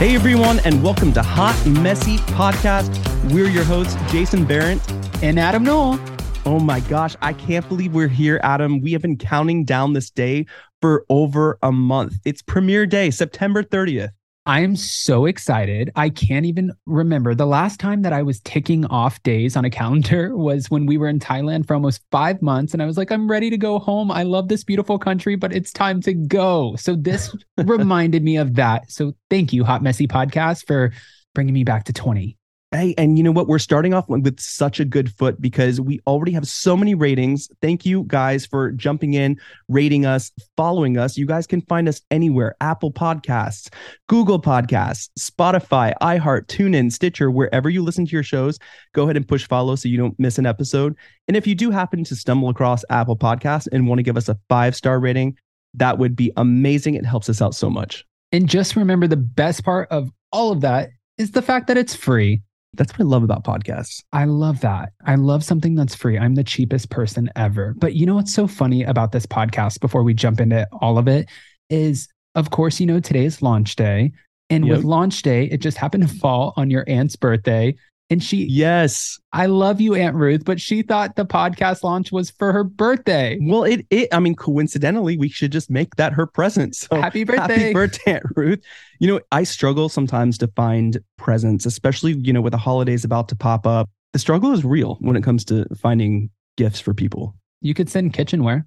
Hey everyone, and welcome to Hot Messy Podcast. We're your hosts, Jason Barrett and Adam Knoll. Oh my gosh, I can't believe we're here, Adam. We have been counting down this day for over a month. It's premiere day, September 30th. I am so excited. I can't even remember. The last time that I was ticking off days on a calendar was when we were in Thailand for almost five months. And I was like, I'm ready to go home. I love this beautiful country, but it's time to go. So this reminded me of that. So thank you, Hot Messy Podcast, for bringing me back to 20. Hey, and you know what? We're starting off with such a good foot because we already have so many ratings. Thank you guys for jumping in, rating us, following us. You guys can find us anywhere Apple Podcasts, Google Podcasts, Spotify, iHeart, TuneIn, Stitcher, wherever you listen to your shows. Go ahead and push follow so you don't miss an episode. And if you do happen to stumble across Apple Podcasts and want to give us a five star rating, that would be amazing. It helps us out so much. And just remember the best part of all of that is the fact that it's free. That's what I love about podcasts. I love that. I love something that's free. I'm the cheapest person ever. But you know what's so funny about this podcast before we jump into all of it is, of course, you know, today is launch day. And Yep. with launch day, it just happened to fall on your aunt's birthday. And she, Yes. I love you, Aunt Ruth, but she thought the podcast launch was for her birthday. Well, it, it, I mean, coincidentally, we should just make that her present. So Happy birthday. Happy birthday, Aunt Ruth. You know, I struggle sometimes to find presents, especially, you know, with the holidays about to pop up. The struggle is real when it comes to finding gifts for people. You could send kitchenware.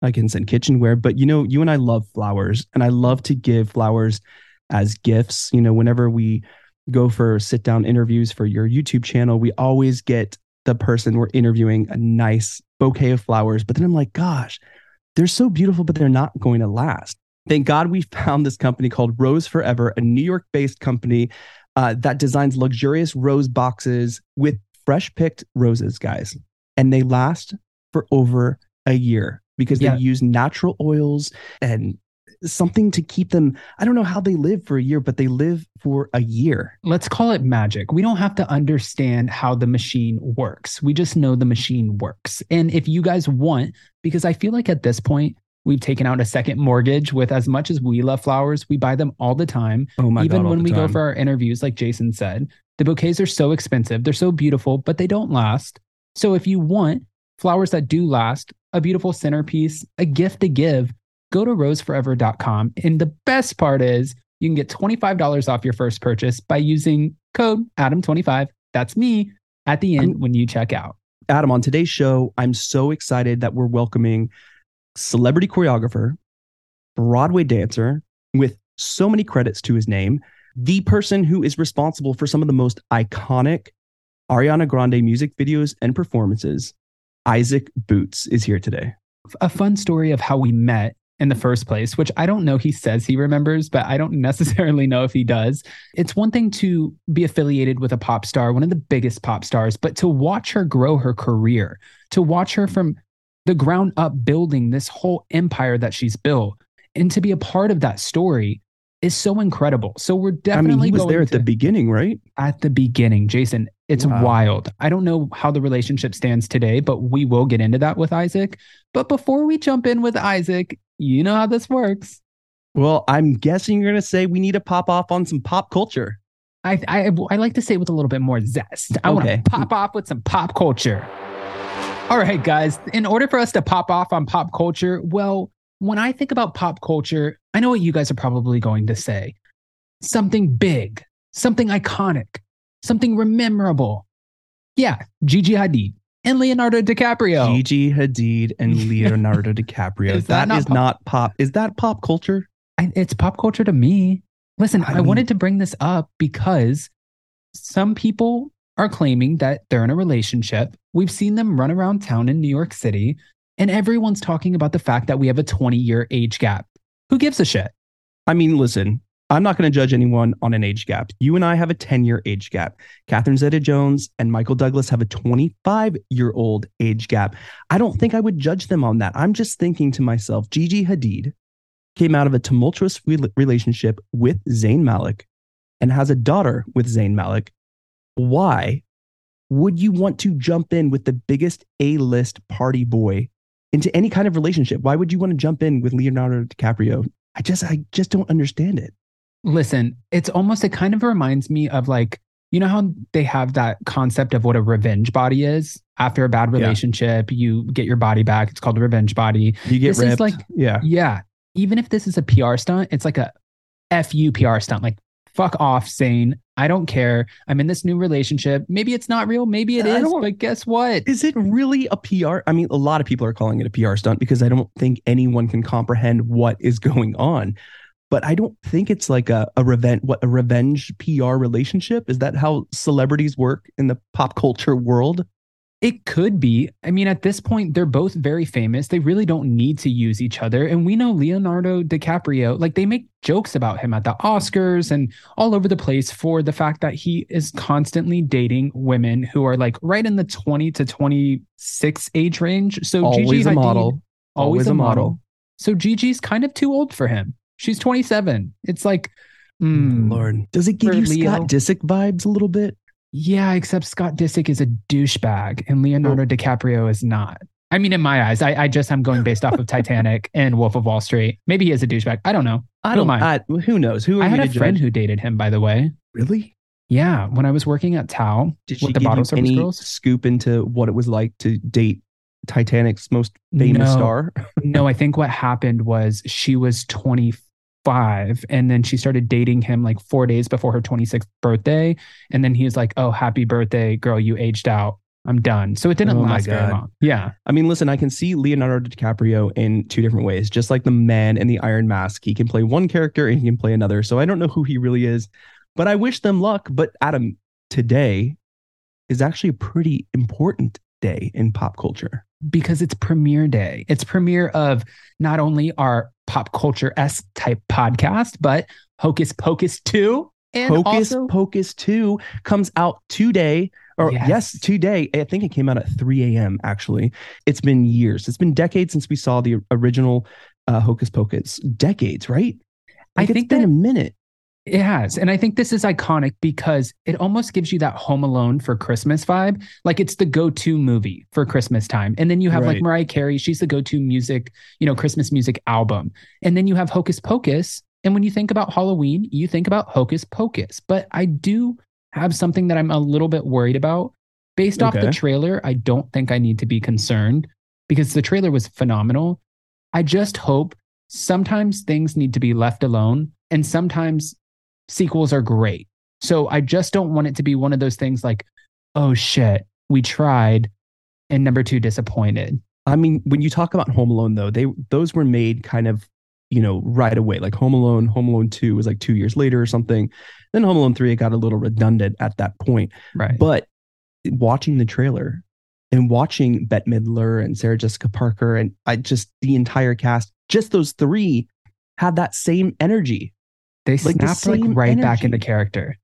I can send kitchenware, but you know, you and I love flowers and I love to give flowers as gifts. You know, whenever we go for sit down interviews for your YouTube channel, we always get the person we're interviewing a nice bouquet of flowers. But then I'm like, gosh, they're so beautiful, but they're not going to last. Thank God we found this company called Rose Forever, a New York based company uh, that designs luxurious rose boxes with fresh picked roses, guys. And they last for over a year because Yeah. they use natural oils and something to keep them. I don't know how they live for a year, but they live for a year. Let's call it magic. We don't have to understand how the machine works. We just know the machine works. And if you guys want, because I feel like at this point, we've taken out a second mortgage with as much as we love flowers, we buy them all the time. Oh my Even God. when we go for our interviews, like Jason said, the bouquets are so expensive. They're so beautiful, but they don't last. So if you want flowers that do last, a beautiful centerpiece, a gift to give, go to roseforever.com. And the best part is you can get $25 off your first purchase by using code Adam25. That's me at the end I'm- when you check out. Adam, on today's show, I'm so excited that we're welcoming celebrity choreographer, Broadway dancer with so many credits to his name, the person who is responsible for some of the most iconic Ariana Grande music videos and performances. Isaac Boots is here today. a fun story of how we met in the first place, which I don't know he says he remembers, but I don't necessarily know if he does. It's one thing to be affiliated with a pop star, one of the biggest pop stars, but to watch her grow her career, to watch her from the ground up building this whole empire that she's built, and to be a part of that story is so incredible. So we're definitely I mean, he was there at to- the beginning, right? at the beginning, Jason. It's Wow. wild. I don't know how the relationship stands today, but we will get into that with Isaac. But before we jump in with Isaac, you know how this works. Well, I'm guessing you're going to say we need to pop off on some pop culture. I, I I like to say it with a little bit more zest. I want to pop off with some pop culture. All right, guys. In order for us to pop off on pop culture, well, when I think about pop culture, I know what you guys are probably going to say. Something big, something iconic, something memorable. Yeah, Gigi Hadid. And Leonardo DiCaprio. Gigi Hadid and Leonardo DiCaprio. Is that that not is pop- not pop. Is that pop culture? I, it's pop culture to me. Listen, I I, mean- wanted to bring this up because some people are claiming that they're in a relationship. We've seen them run around town in New York City, and everyone's talking about the fact that we have a 20 year age gap. Who gives a shit? I mean, listen, I'm not going to judge anyone on an age gap. You and I have a 10 year age gap. Catherine Zeta Jones and Michael Douglas have a 25 year old age gap. I don't think I would judge them on that. I'm just thinking to myself, Gigi Hadid came out of a tumultuous re- relationship with Zayn Malik and has a daughter with Zayn Malik. Why would you want to jump in with the biggest A list party boy into any kind of relationship? Why would you want to jump in with Leonardo DiCaprio? I just, I just don't understand it. Listen, it's almost, it kind of reminds me of like, you know how they have that concept of what a revenge body is? After a bad Yeah. relationship, you get your body back. It's called a revenge body. You get This is like- yeah, Yeah. Even if this is a PR stunt, it's like a FU PR stunt. Like, fuck off, Zayn. I don't care. I'm in this new relationship. Maybe it's not real. Maybe it is. But guess what? Is it really a PR? I mean, a lot of people are calling it a PR stunt because I don't think anyone can comprehend what is going on. But I don't think it's like a, a revenge what a revenge PR relationship. Is that how celebrities work in the pop culture world? It could be. I mean, at this point, they're both very famous. They really don't need to use each other. And we know Leonardo DiCaprio, like they make jokes about him at the Oscars and all over the place for the fact that he is constantly dating women who are like right in the 20 to 26 age range. So Always Gigi a Hadid- model. always, a model. So Gigi's kind of too old for him. She's 27. It's like, mm, Lord, does it give you Leo. Scott Disick vibes a little bit? yeah, except Scott Disick is a douchebag and Leonardo DiCaprio is not. I mean, in my eyes, I, I just am going based off of Titanic and Wolf of Wall Street. Maybe he is a douchebag. I don't know. I don't. am I? I, who knows? Who are I had to a friend who dated him, by the way. really Yeah, when I was working at Tao did she with the give bottle you service any girls. scoop into what it was like to date Titanic's most famous No. star? no, I think what happened was she was 25 and then she started dating him like four days before her 26th birthday. And then he was like, Oh, happy birthday, girl, you aged out. I'm done. So it didn't Oh last very long. Yeah. I mean, listen, I can see Leonardo DiCaprio in two different ways. Just like the man in the Iron Mask, he can play one character and he can play another. So I don't know who he really is, but I wish them luck. But Adam, today is actually a pretty important day in pop culture. because it's premiere day. It's premiere of not only our pop culture s type podcast, but Hocus Pocus 2 and Hocus also Pocus 2 comes out today. Or yes. Yes. today. I think it came out at 3 a.m. actually. It's been years. It's been decades since we saw the original uh, Hocus Pocus. Decades, right? I Like, it's been that- a minute. It has. And I think this is iconic because it almost gives you that home alone for Christmas vibe. Like it's the go-to movie for Christmas time. And then you have Right. like Mariah Carey, she's the go-to music, you know, Christmas music album. And then you have Hocus Pocus. And when you think about Halloween, you think about Hocus Pocus. But I do have something that I'm a little bit worried about. Based off the trailer, I don't think I need to be concerned because the trailer was phenomenal. I just hope sometimes things need to be left alone and sometimes sequels are great. So I just don't want it to be one of those things like, oh shit, we tried and number two disappointed. I mean, when you talk about Home Alone, though, they those were made kind of, you know, right away. Like Home Alone, Home Alone Two was like two years later or something. Then Home Alone Three, it got a little redundant at that point. Right. But watching the trailer and watching Bette Midler and Sarah Jessica Parker and I just the entire cast, just those three had that same energy. They like the snapped like same right back into character.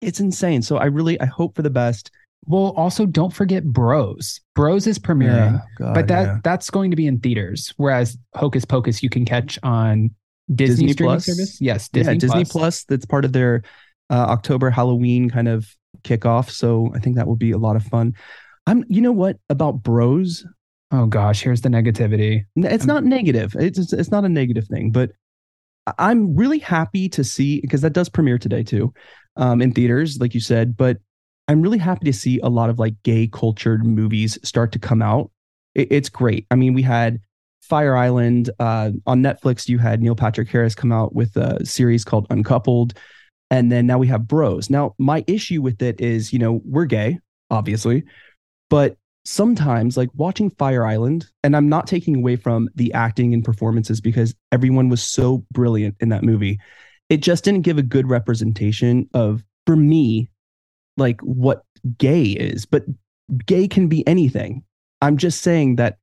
It's insane. So I really I hope for the best. Well, also don't forget Bros. Bros is premiering, God, but that yeah. that's going to be in theaters. Whereas Hocus Pocus you can catch on Disney, Disney Plus? service. Yes, Disney, yeah, Disney Plus. Plus. That's part of their uh, October Halloween kind of kickoff. So I think that will be a lot of fun. I'm, you know what about Bros? Oh gosh, here's the negativity. It's not negative. It's it's- not a negative thing, but I'm really happy to see because that does premiere today too, um, in theaters, like you said. But I'm really happy to see a lot of like gay cultured movies start to come out. It, it's great. I mean, we had Fire Island uh, on Netflix. You had Neil Patrick Harris come out with a series called Uncoupled, and then now we have Bros. Now, my issue with it is, you know, we're gay, obviously, but sometimes like watching Fire Island, and I'm not taking away from the acting and performances because everyone was so brilliant in that movie. It just didn't give a good representation of, for me, like what gay is. But gay can be anything. I'm just saying that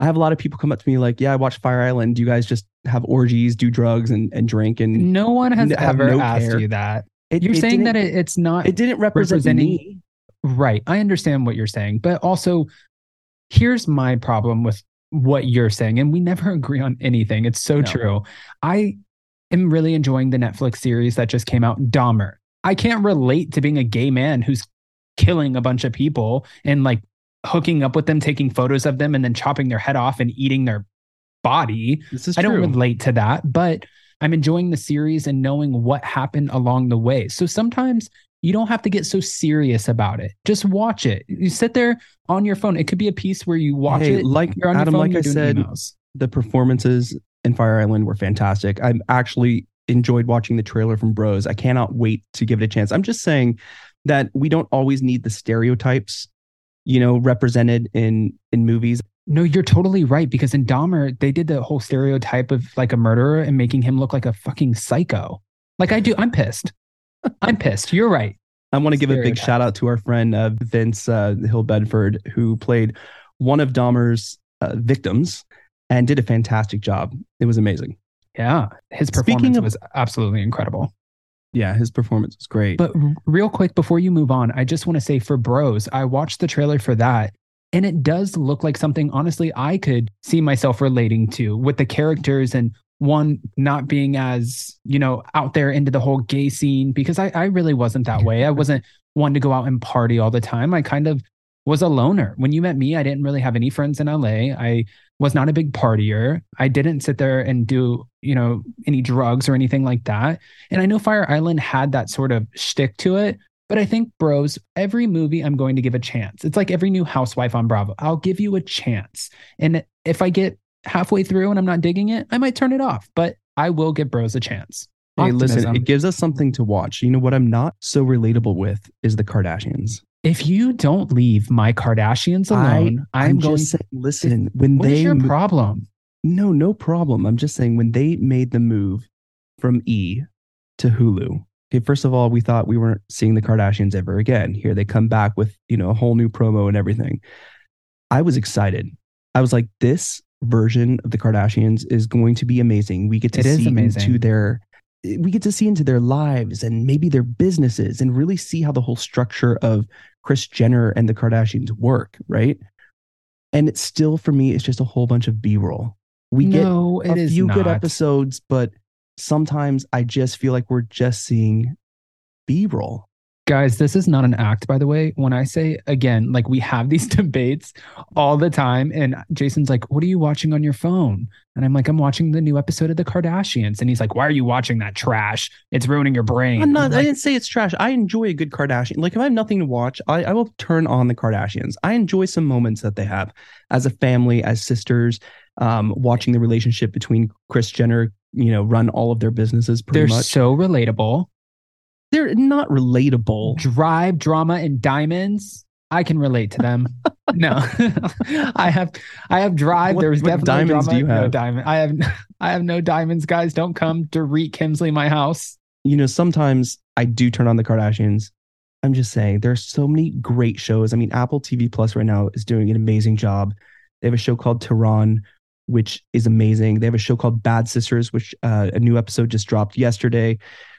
I have a lot of people come up to me like, yeah, I watched Fire Island. Do you guys just have orgies, do drugs, and, and drink? And No one has N- ever no asked care. you that. it, You're it saying that it, it's not it didn't represent me. Right. I understand what you're saying, but also here's my problem with what you're saying. And we never agree on anything. It's so No. true. I am really enjoying the Netflix series that just came out, Dahmer. I can't relate to being a gay man who's killing a bunch of people and like hooking up with them, taking photos of them, and then chopping their head off and eating their body. This is I don't relate to that, but I'm enjoying the series and knowing what happened along the way. So sometimes you don't have to get so serious about it. Just watch it. You sit there on your phone. It could be a piece where you watch Hey, it. like You're on Adam, your phone. like I said, emails. the performances in Fire Island were fantastic. I actually enjoyed watching the trailer from Bros. I cannot wait to give it a chance. I'm just saying that we don't always need the stereotypes, you know, represented in in movies. No, you're totally right. Because in Dahmer, they did the whole stereotype of like a murderer and making him look like a fucking psycho. Like I do. I'm pissed. I'm pissed. You're right. I want to give a big shout out to our friend uh, Vince uh, Hill Bedford, who played one of Dahmer's uh, victims and did a fantastic job. It was amazing. Yeah. His Speaking performance of- was absolutely incredible. Yeah, his performance was great. But real quick before you move on, I just want to say for Bros, I watched the trailer for that and it does look like something honestly I could see myself relating to with the characters and one not being as, you know, out there into the whole gay scene because I, I really wasn't that way. I wasn't one to go out and party all the time. I kind of was a loner. When you met me, I didn't really have any friends in LA. I was not a big partier. I didn't sit there and do, you know, any drugs or anything like that. And I know Fire Island had that sort of shtick to it, but I think, bros, every movie I'm going to give a chance. It's like every new housewife on Bravo. I'll give you a chance. And if I get halfway through and I'm not digging it, I might turn it off, but I will give bros a chance. hey, listen, it gives us something to watch. You know what I'm not so relatable with is the Kardashians. if you don't leave my Kardashians alone, I, am going just saying, listen, when What is they your mo- problem? No, no problem. I'm just saying when they made the move from E to Hulu. Okay, first of all, we thought we weren't seeing the Kardashians ever again. Here they come back with, you know, a whole new promo and everything. I was excited. I was like, this version of the Kardashians is going to be amazing. We get to It see into their we get to see into their lives and maybe their businesses and really see how the whole structure of Kris Jenner and the Kardashians work, right? And it's still for me, it's just a whole bunch of B-roll. We get a few good episodes, but sometimes I just feel like we're just seeing B roll. Guys, this is not an act, by the way. When I say again, like we have these debates all the time, and Jason's like, What are you watching on your phone? And I'm like, I'm watching the new episode of The Kardashians. And he's like, Why are you watching that trash? It's ruining your brain. I'm not. I'm I didn't say it's trash. I enjoy a good Kardashian. Like if I have nothing to watch, I, I will turn on the Kardashians. I enjoy some moments that they have as a family, as sisters. Um, watching the relationship between Kris Jenner, you know, run all of their businesses pretty They're much. so relatable. They're not relatable. Drive, drama, and diamonds. I can relate to them. no, I have, I have drive. What- There's definitely diamonds drama. do you No have? diamond. I have, I have no diamonds, guys. Don't come to Reek Hemsley my house. you know, sometimes I do turn on the Kardashians. I'm just saying there are so many great shows. I mean, Apple TV Plus right now is doing an amazing job. They have a show called Tehran, which is amazing. They have a show called Bad Sisters, which uh, a new episode just dropped yesterday.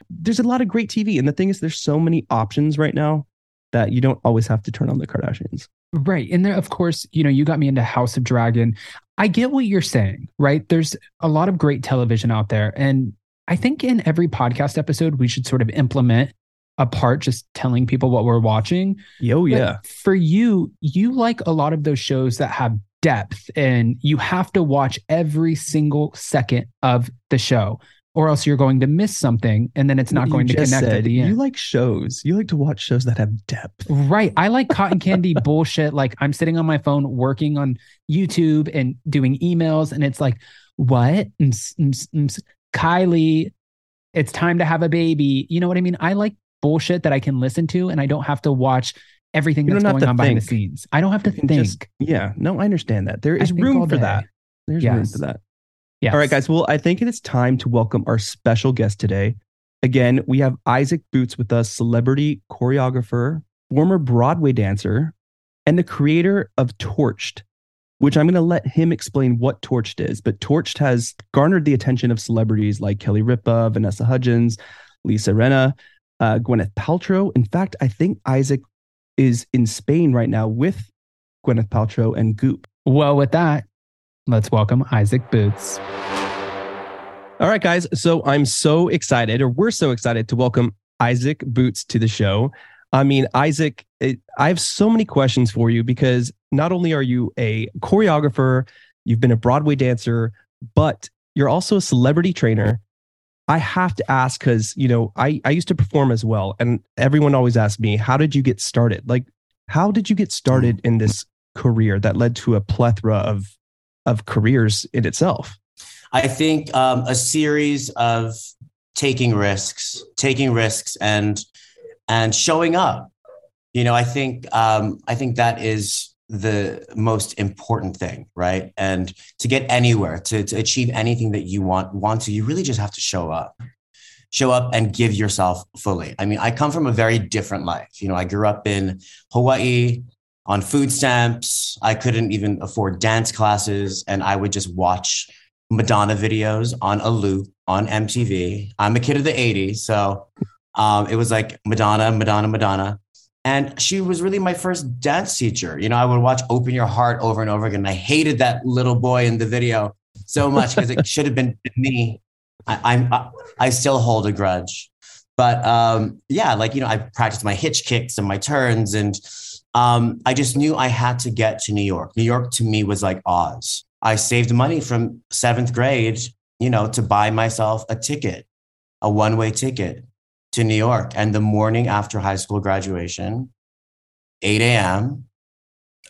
There's a lot of great TV. And the thing is, there's so many options right now that you don't always have to turn on the Kardashians. Right. And there, of course, you know, you got me into House of Dragon. I get what you're saying, right? There's a lot of great television out there. And I think in every podcast episode, we should sort of implement a part just telling people what we're watching. Yo, But yeah. For you, you like a lot of those shows that have depth and you have to watch every single second of the show, or else you're going to miss something and then it's not going to connect at said the You like shows. You like to watch shows that have depth. Right. I like cotton candy bullshit. Like I'm sitting on my phone working on YouTube and doing emails, and it's like, what? Kylie, it's time to have a baby. You know what I mean? I like bullshit that I can listen to and I don't have to watch everything You that's going on behind the scenes. I don't have to think. just- yeah, no, I understand that. There is think room for day. that. There's room for that. Yes. All right, guys. Well, I think it is time to welcome our special guest today. Again, we have Isaac Boots with us, celebrity choreographer, former Broadway dancer, and the creator of Torch'd, which I'm going to let him explain what Torch'd is. But Torch'd has garnered the attention of celebrities like Kelly Ripa, Vanessa Hudgens, Lisa Rinna, uh, Gwyneth Paltrow. In fact, I think Isaac is in Spain right now with Gwyneth Paltrow and Goop. Well, with that, let's welcome Isaac Boots. All right, guys. So I'm so excited, or we're so excited to welcome Isaac Boots to the show. I mean, Isaac, it, I have so many questions for you because not only are you a choreographer, you've been a Broadway dancer, but you're also a celebrity trainer. I have to ask because, you know, I, I used to perform as well. And everyone always asks me, how did you get started? Like, how did you get started in this career that led to a plethora of, of careers in itself? I think um, a series of taking risks, taking risks, and and showing up. You know, I think um, I think that is the most important thing, right? And to get anywhere, to, to achieve anything that you want want to, you really just have to show up. Show up and give yourself fully. I mean, I come from a very different life. You know, I grew up in Hawaii on food stamps. I couldn't even afford dance classes, and I would just watch Madonna videos on a loop on MTV. I'm a kid of the 80s, so um, it was like Madonna, Madonna, Madonna. And she was really my first dance teacher. You know, I would watch Open Your Heart over and over again. I hated that little boy in the video so much because it should have been me. I, I'm I, I still hold a grudge, but um, yeah, like you know, I practiced my hitch kicks and my turns, and um, I just knew I had to get to New York. New York to me was like Oz. I saved money from seventh grade, you know, to buy myself a ticket, a one way ticket to New York. And the morning after high school graduation, 8 a.m.,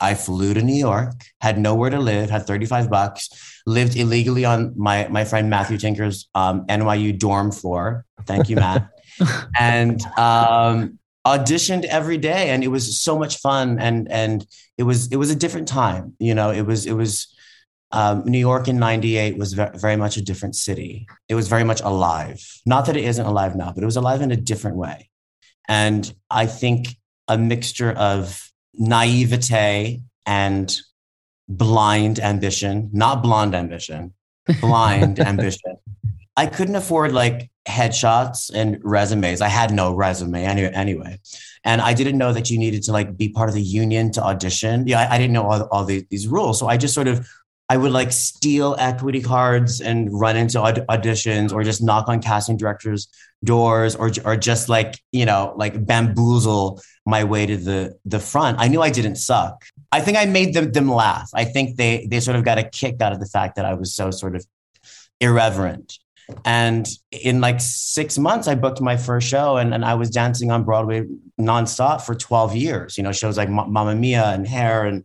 I flew to New York, had nowhere to live, had 35 bucks, lived illegally on my, my friend Matthew Tinker's um, NYU dorm floor. Thank you, Matt. and um, auditioned every day. And it was so much fun. And, and it was, it was a different time. You know, it was, it was, um, New York in 98 was ve- very much a different city. It was very much alive. Not that it isn't alive now, but it was alive in a different way. And I think a mixture of naivete and blind ambition, not blonde ambition, blind ambition. I couldn't afford like headshots and resumes. I had no resume any, anyway. And I didn't know that you needed to like be part of the union to audition. Yeah, I, I didn't know all, all the, these rules. So I just sort of I would like steal equity cards and run into aud- auditions or just knock on casting directors' doors or, or just like, you know, like bamboozle my way to the, the front. I knew I didn't suck. I think I made them, them laugh. I think they, they sort of got a kick out of the fact that I was so sort of irreverent. And in like six months, I booked my first show and, and I was dancing on Broadway nonstop for 12 years, you know, shows like Ma- Mamma Mia and Hair and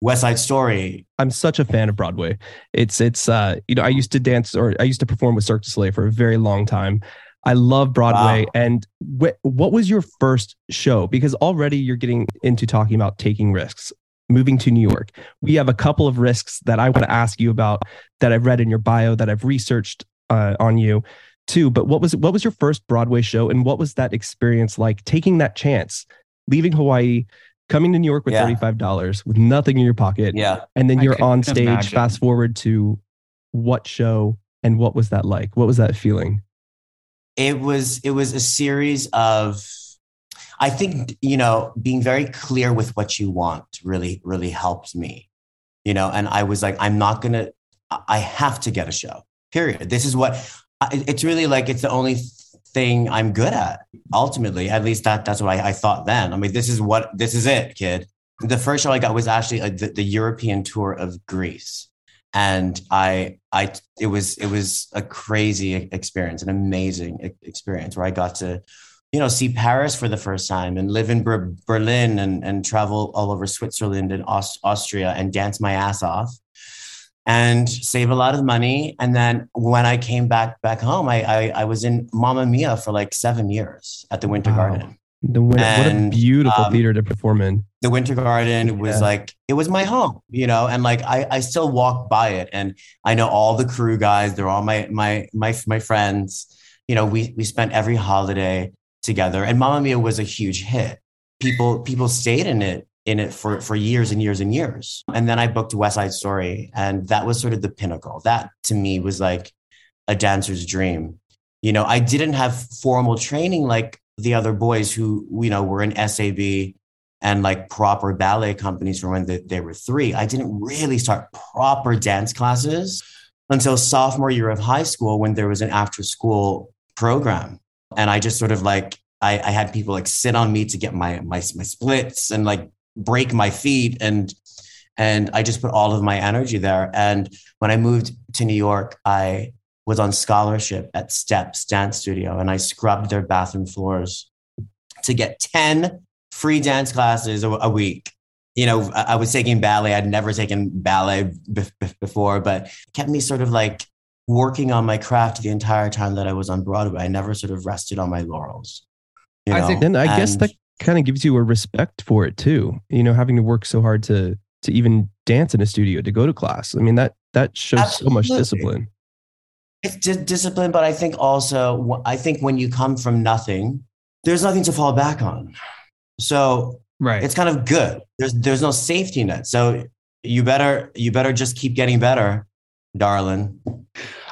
West Side Story. I'm such a fan of Broadway. It's it's uh you know I used to dance or I used to perform with Cirque du Soleil for a very long time. I love Broadway. Wow. And wh- what was your first show? Because already you're getting into talking about taking risks, moving to New York. We have a couple of risks that I want to ask you about that I've read in your bio that I've researched uh, on you too. But what was what was your first Broadway show, and what was that experience like? Taking that chance, leaving Hawaii, coming to New York with Yeah. thirty five dollars with nothing in your pocket, Yeah. and then you're on stage. imagine. Fast forward to what show and what was that like? What was that feeling? it was it was a series of i think you know being very clear with what you want really really helped me you know and i was like i'm not gonna I- i have to get a show period. This is what it's really like it's the only thing i'm good at ultimately. At least that that's what i, I thought then. I mean this is what this is it kid. The first show i got was actually uh the, the european tour of Grease. And I, I, it was, it was a crazy experience, an amazing experience where I got to, you know, see Paris for the first time and live in Ber- Berlin and, and travel all over Switzerland and Aust- Austria and dance my ass off and save a lot of money. And then when I came back back home, I, I, I was in Mamma Mia for like seven years at the Winter Wow. Garden. The win- what a beautiful um, theater to perform in. the winter garden was Yeah. like it was my home you know and like I, I still walk by it and i know all the crew guys they're all my my my my friends you know we we spent every holiday together and Mamma Mia was a huge hit people people stayed in it in it for for years and years and years and then i booked west side story and that was sort of the pinnacle that to me was like a dancer's dream you know i didn't have formal training like the other boys who you know were in SAB and like proper ballet companies from when they, they were three. I didn't really start proper dance classes until sophomore year of high school when there was an after school program. And I just sort of like, I, I had people like sit on me to get my, my, my splits and like break my feet. And, and I just put all of my energy there. And when I moved to New York, I was on scholarship at Steps Dance Studio and I scrubbed their bathroom floors to get 10 free dance classes a, a week. You know, I, I was taking ballet. I'd never taken ballet b- b- before, but kept me sort of like working on my craft the entire time that I was on Broadway. I never sort of rested on my laurels. You know? Isaac, Then I guess And- that kind of gives you a respect for it too. You know, having to work so hard to to even dance in a studio to go to class. I mean that that shows so much discipline. it's di- discipline, but I think also, I think when you come from nothing, there's nothing to fall back on. So Right. it's kind of good. There's there's no safety net. So you better you better just keep getting better, darling.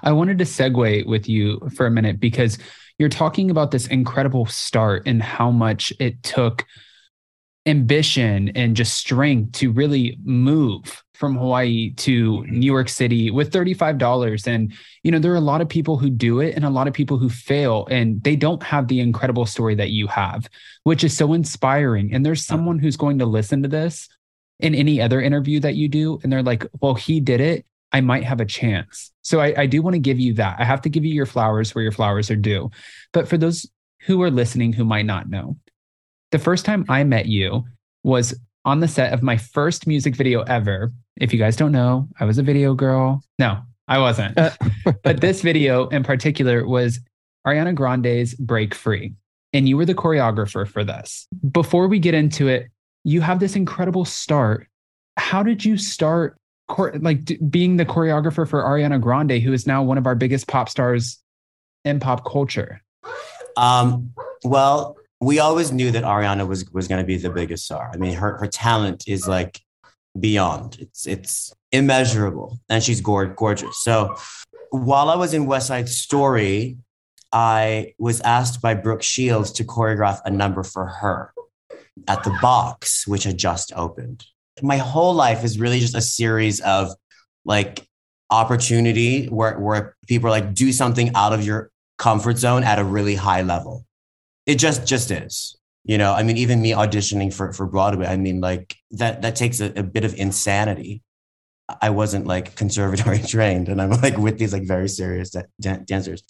I wanted to segue with you for a minute because you're talking about this incredible start and how much it took ambition and just strength to really move from Hawaii to mm-hmm. New York City with $35 and you know there are a lot of people who do it and a lot of people who fail and they don't have the incredible story that you have which is so inspiring. And there's someone who's going to listen to this in any other interview that you do and they're like well he did it I might have a chance. So I, I do want to give you that. I have to give you your flowers where your flowers are due. But for those who are listening who might not know, the first time I met you was on the set of my first music video ever. If you guys don't know, I was a video girl. No, I wasn't. Uh, but this video in particular was Ariana Grande's Break Free. And you were the choreographer for this. Before we get into it, you have this incredible start. How did you start chor- like d- being the choreographer for Ariana Grande, who is now one of our biggest pop stars in pop culture? Um, well, we always knew that Ariana was was going to be the biggest star. I mean, her her talent is like beyond. It's it's immeasurable, and she's gor- gorgeous. So, while I was in West Side Story, I was asked by Brooke Shields to choreograph a number for her at the box, which had just opened. My whole life is really just a series of like opportunity where where people are like do something out of your comfort zone at a really high level. It just just is. You know, I mean, even me auditioning for for Broadway, I mean, like that that takes a, a bit of insanity. I wasn't like conservatory trained, and I'm like with these like very serious dan- dancers.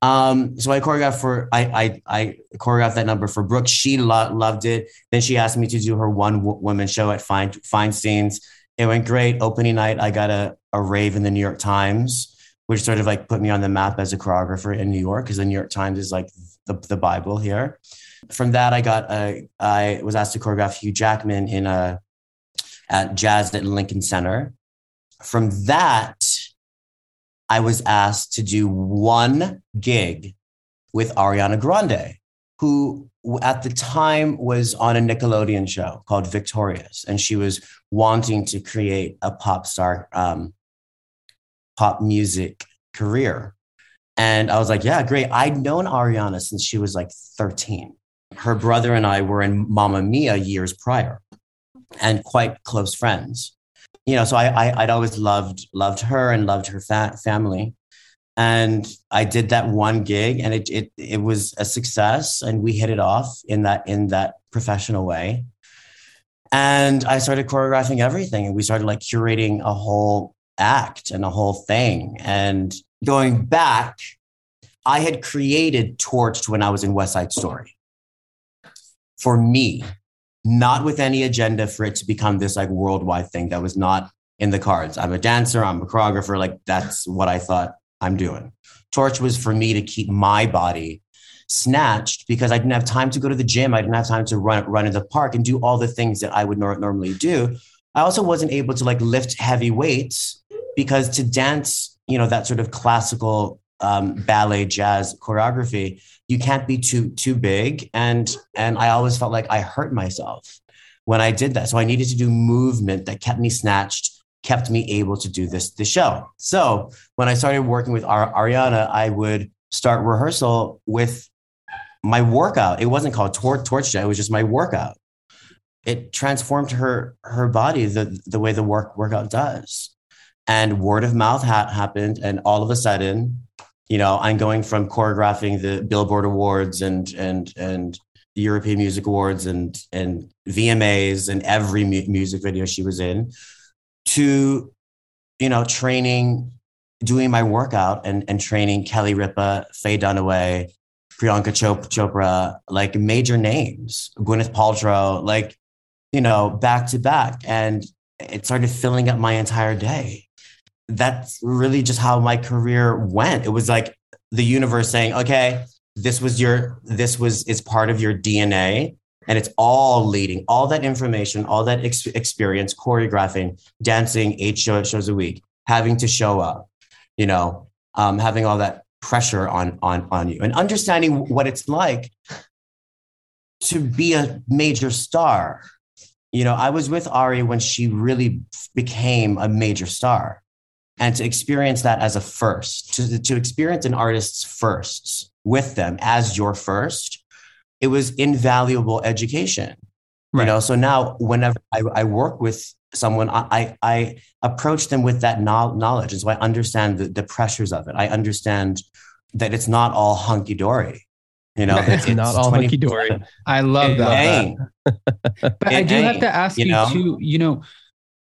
Um, so I choreographed for I I I choreographed that number for Brooke. She lo- loved it. Then she asked me to do her one w- woman show at Fine Feinstein's. It went great. Opening night, I got a a rave in the New York Times, which sort of like put me on the map as a choreographer in New York because the New York Times is like the, the Bible here. From that, I got a, I was asked to choreograph Hugh Jackman in a at Jazz at Lincoln Center. From that, I was asked to do one gig with Ariana Grande, who at the time was on a Nickelodeon show called Victorious, and she was wanting to create a pop star um, pop music career. And I was like, yeah, great. I'd known Ariana since she was like 13. Her brother and I were in Mamma Mia years prior and quite close friends. You know, so I, I, would always loved, loved her and loved her fa- family. And I did that one gig and it, it, it was a success and we hit it off in that, in that professional way. And I started choreographing everything and we started like curating a whole act and a whole thing. And going back, I had created Torch'd when I was in West Side Story. For me, not with any agenda for it to become this like worldwide thing that was not in the cards. I'm a dancer, I'm a choreographer, like that's what I thought I'm doing. Torch was for me to keep my body snatched because I didn't have time to go to the gym. I didn't have time to run run in the park and do all the things that I would nor- normally do. I also wasn't able to like lift heavy weights because to dance, you know, that sort of classical um, ballet jazz choreography, you can't be too too big, and and I always felt like I hurt myself when I did that. So I needed to do movement that kept me snatched, kept me able to do this the show. So when I started working with Ar- Ariana, I would start rehearsal with my workout. It wasn't called tor- torch jet; it was just my workout. It transformed her her body the the way the work workout does, and word of mouth ha- happened, and all of a sudden, you know, I'm going from choreographing the Billboard Awards and and and the European Music Awards and and VMAs and every mu- music video she was in, to you know training, doing my workout and and training Kelly Ripa, Faye Dunaway, Priyanka Chop- Chopra, like major names, Gwyneth Paltrow, like you know back to back, and it started filling up my entire day. That's really just how my career went. It was like the universe saying, "Okay, this was your this was is part of your DNA and it's all leading all that information all that ex- experience choreographing dancing eight show, shows a week having to show up you know um, having all that pressure on on on you and understanding what it's like to be a major star you know i was with ari when she really became a major star and to experience that as a first to, to experience an artist's firsts with them as your first it was invaluable education Right. you know so now whenever i, I work with someone I, I i approach them with that knowledge and so i understand the, the pressures of it i understand that it's not all hunky-dory you know It's not all hunky-dory. I love that. Dang. But I It do have to ask you you, know? too, you know,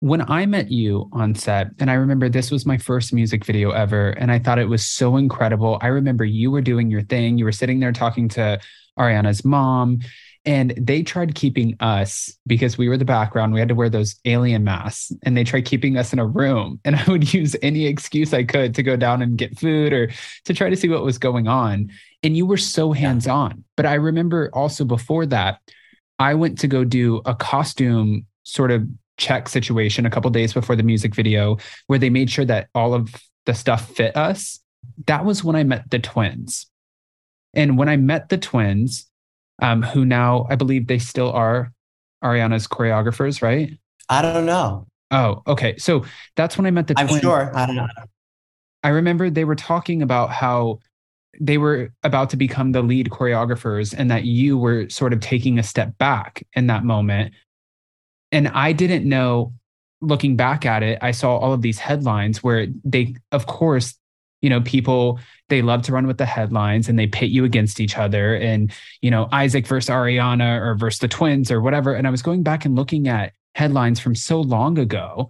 when I met you on set, and I remember this was my first music video ever, and I thought it was so incredible. I remember you were doing your thing, you were sitting there talking to Ariana's mom, and they tried keeping us because we were the background. We had to wear those alien masks, and they tried keeping us in a room. And I would use any excuse I could to go down and get food or to try to see what was going on. And you were so hands on. But I remember also before that, I went to go do a costume sort of check situation a couple days before the music video where they made sure that all of the stuff fit us. That was when I met the twins. And when I met the twins, um, who now I believe they still are Ariana's choreographers, right? i don't know Oh, okay. So that's when I met the i'm twins. sure i don't know I remember they were talking about how they were about to become the lead choreographers and that you were sort of taking a step back in that moment. And I didn't know, looking back at it, I saw all of these headlines where they, of course, you know, people, they love to run with the headlines and they pit you against each other and, you know, Isaac versus Ariana or versus the twins or whatever. And I was going back and looking at headlines from so long ago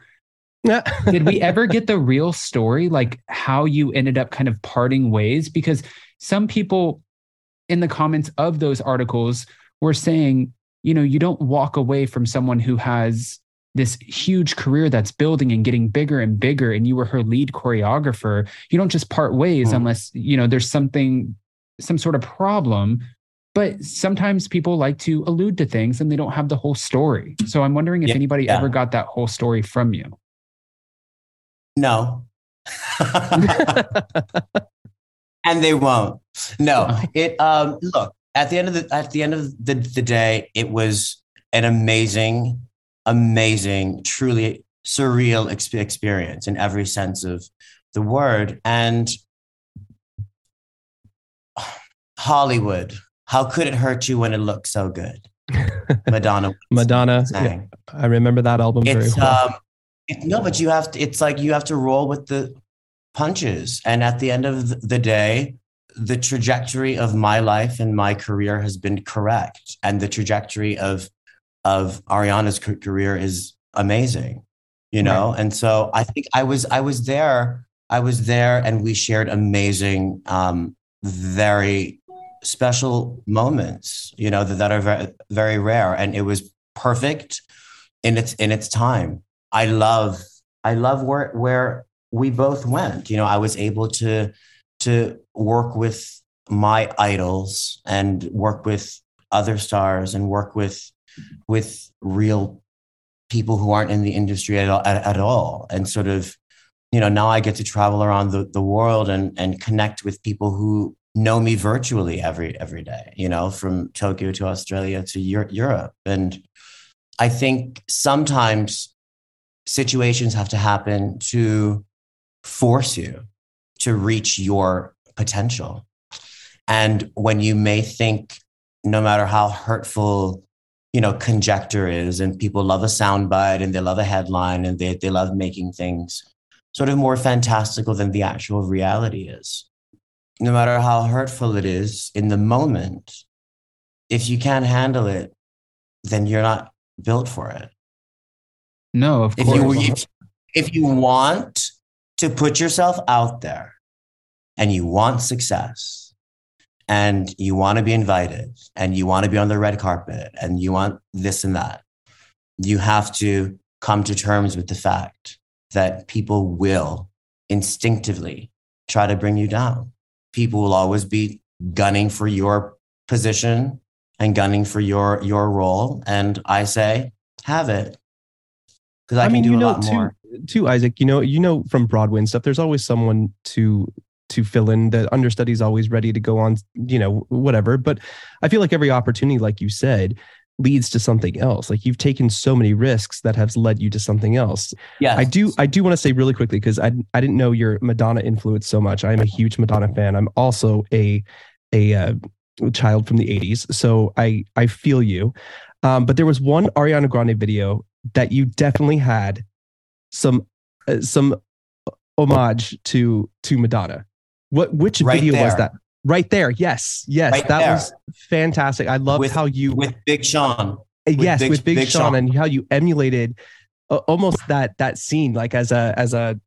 did we ever get the real story like how you ended up kind of parting ways because some people in the comments of those articles were saying you know you don't walk away from someone who has this huge career that's building and getting bigger and bigger and you were her lead choreographer you don't just part ways Hmm. unless you know there's something some sort of problem but sometimes people like to allude to things and they don't have the whole story so i'm wondering if Yeah, anybody yeah. ever got that whole story from you No. and they won't. No. Oh. It um look, at the end of the at the end of the, the day, it was an amazing, amazing, truly surreal exp- experience in every sense of the word. And Hollywood, how could it hurt you when it looks so good? Madonna. Madonna. yeah. I remember that album very well. um, it, no, but you have to. It's like you have to roll with the punches, and at the end of the day, the trajectory of my life and my career has been correct, and the trajectory of of Ariana's career is amazing. You know, and so I think I was I was there. I was there, and we shared amazing, um, very special moments. You know that, that are very very rare, and it was perfect in its in its time. I love I love where where we both went. You know, I was able to to work with my idols and work with other stars and work with with real people who aren't in the industry at all, at, at all. And sort of you know now i get to travel around the, the world and and connect with people who know me virtually every every day you know from tokyo to australia to europe. And i think sometimes situations have to happen to force you to reach your potential and when you may think no matter how hurtful you know conjecture is and people love a soundbite and they love a headline and they, they love making things sort of more fantastical than the actual reality is no matter how hurtful it is in the moment if you can't handle it then you're not built for it No, of if course. you if, if you want to put yourself out there and you want success and you want to be invited and you want to be on the red carpet and you want this and that you have to come to terms with the fact that people will instinctively try to bring you down people will always be gunning for your position and gunning for your your role and i say have it because I, I, can mean, do you a know, lot too, more. Too, Isaac. You know, you know from Broadway and stuff. There's always someone to to fill in. The understudy's always ready to go on. You know, whatever. But I feel like every opportunity, like you said, leads to something else. Like you've taken so many risks that have led you to something else. Yeah, I do. I do want to say really quickly because I I didn't know your Madonna influence so much. I am a huge Madonna fan. I'm also a a uh, child from the '80s, so I I feel you. Um, but there was one Ariana Grande video that you definitely had some uh, some homage to to Madonna. What which Right video was that? Right there. Yes. Yes. Right that there. was fantastic. I love With- how you with Big Sean. uh, yes Big- with Big, Big Sean, Sean. and how you emulated uh, almost that that scene like as a as a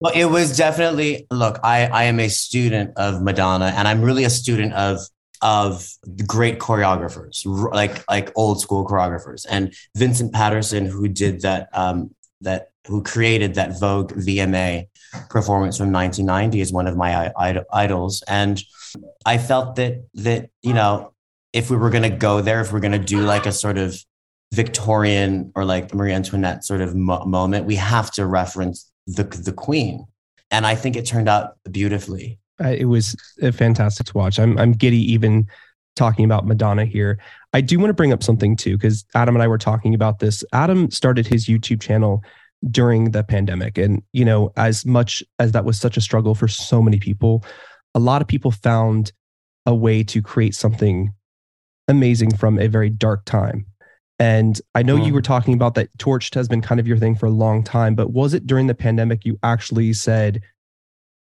Well, it was definitely look. I I am a student of Madonna, and I'm really a student of of great choreographers, like like old school choreographers. And Vincent Patterson, who did that, um, that who created that Vogue VMA performance from 1990, is one of my id- idols. And I felt that that you know, if we were going to go there, if we're going to do like a sort of Victorian or like Marie Antoinette sort of mo- moment, we have to reference the the Queen, and I think it turned out beautifully. uh, it was uh, fantastic to watch. I'm I'm giddy even talking about Madonna here. I do want to bring up something too because Adam and I were talking about this. Adam started his YouTube channel during the pandemic, and you know, as much as that was such a struggle for so many people, a lot of people found a way to create something amazing from a very dark time. And I know you Mhm. were talking about that Torch'd has been kind of your thing for a long time, but was it during the pandemic you actually said,